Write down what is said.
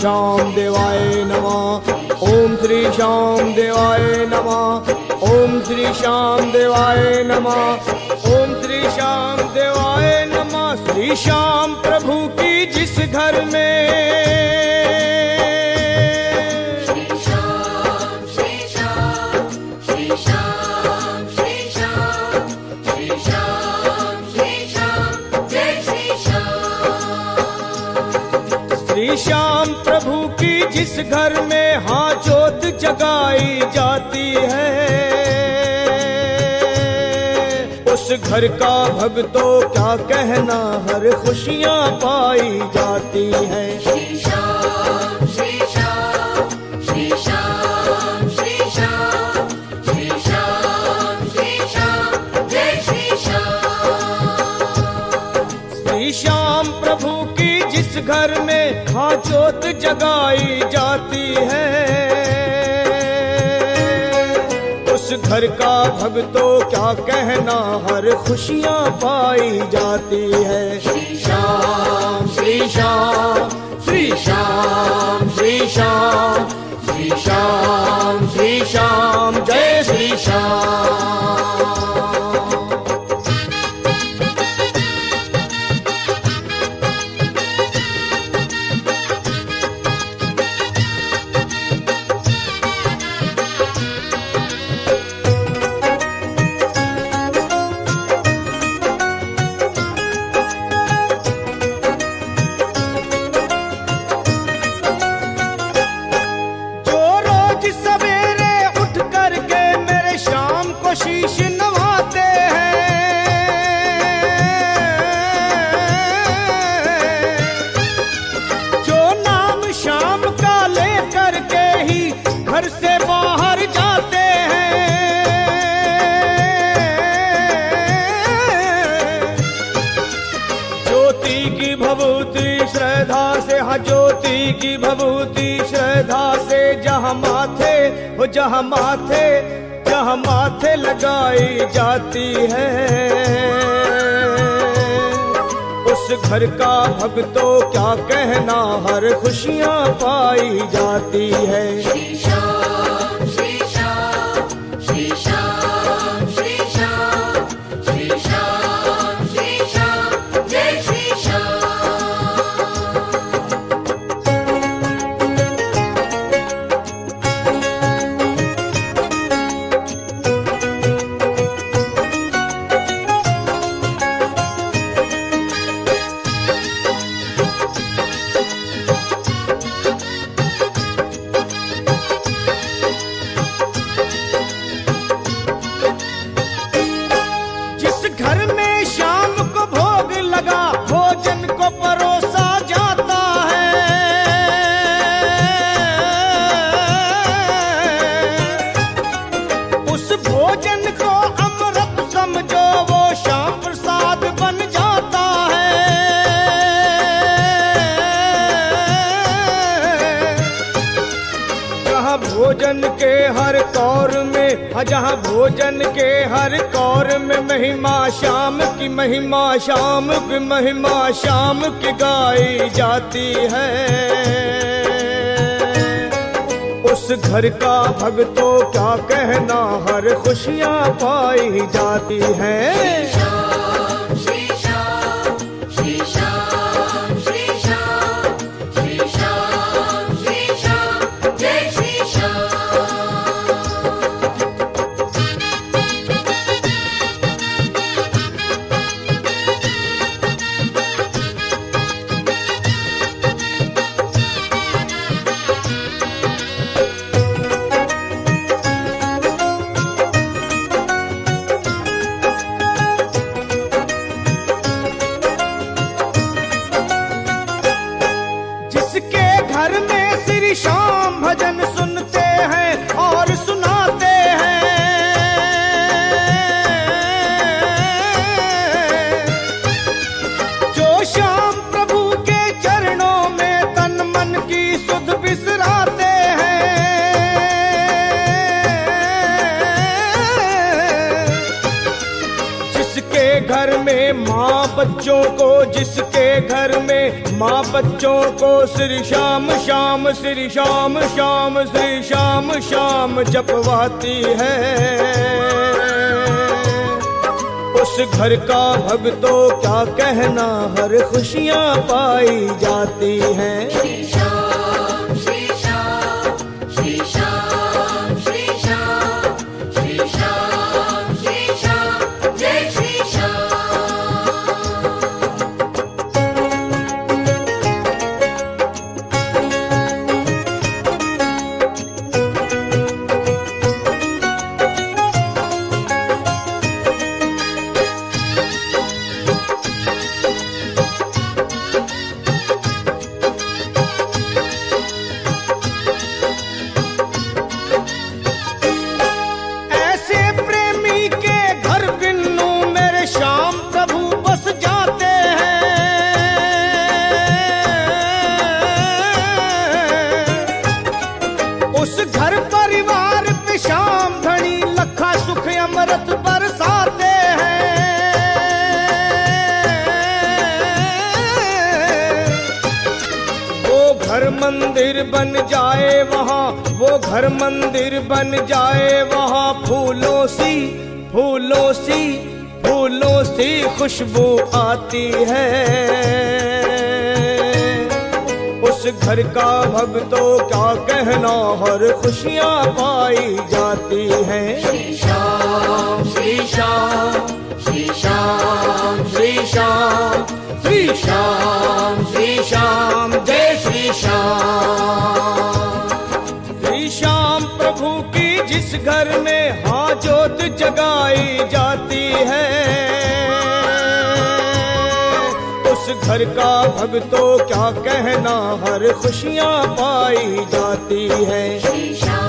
श्याम देवाय नमः। ओम श्री श्याम देवाय नमः। ओम श्री श्याम देवाय नमः। ओम श्री श्याम देवाय नमः। श्री श्याम प्रभु की जिस घर में घर में हाँ जोत जगाई जाती है। उस घर का भक्तों क्या कहना, हर खुशियाँ पाई जाती है। श्री घर में हाँ जोत जगाई जाती है। उस घर का भक्तों क्या कहना, हर खुशियाँ पाई जाती है। श्री श्याम श्री श्याम श्री श्याम श्री श्याम श्री श्याम श्री श्याम, जय श्री श्याम। शीश नवाते हैं। जो नाम शाम का ले करके ही घर से बाहर जाते हैं। ज्योति की भभूति श्रद्धा से हाँ ज्योति की भभूति श्रद्धा से जहाँ माथे वो जहाँ माथे जहाँ माथे लगाई जाती है। उस घर का भक्तों क्या कहना, हर खुशियाँ पाई जाती है। भोजन के हर कौर में हाँ, जहाँ भोजन के हर कौर में महिमा शाम की महिमा शाम की महिमा शाम की गाई जाती है। उस घर का भक्तों क्या कहना हर खुशियाँ पाई जाती हैं। में माँ बच्चों को, जिसके घर में माँ बच्चों को, श्री श्याम श्याम, श्री श्याम श्याम, श्री श्याम श्याम जपवाती है। उस घर का भक्तों, क्या कहना, हर खुशियाँ पाई जाती हैं। मंदिर बन जाए वहाँ, वो घर मंदिर बन जाए वहाँ। फूलों सी फूलों सी फूलों सी खुशबू आती है। उस घर का भक्तों क्या कहना, हर खुशियाँ पाई जाती है। श्री श्याम श्री श्याम श्री श्याम श्री श्याम। श्री श्याम श्री श्याम जय श्री श्याम। श्री श्याम प्रभु की जिस घर में हाँ जोत जगाई जाती है उस घर का भक्तों क्या कहना हर खुशियाँ पाई जाती है। श्री श्याम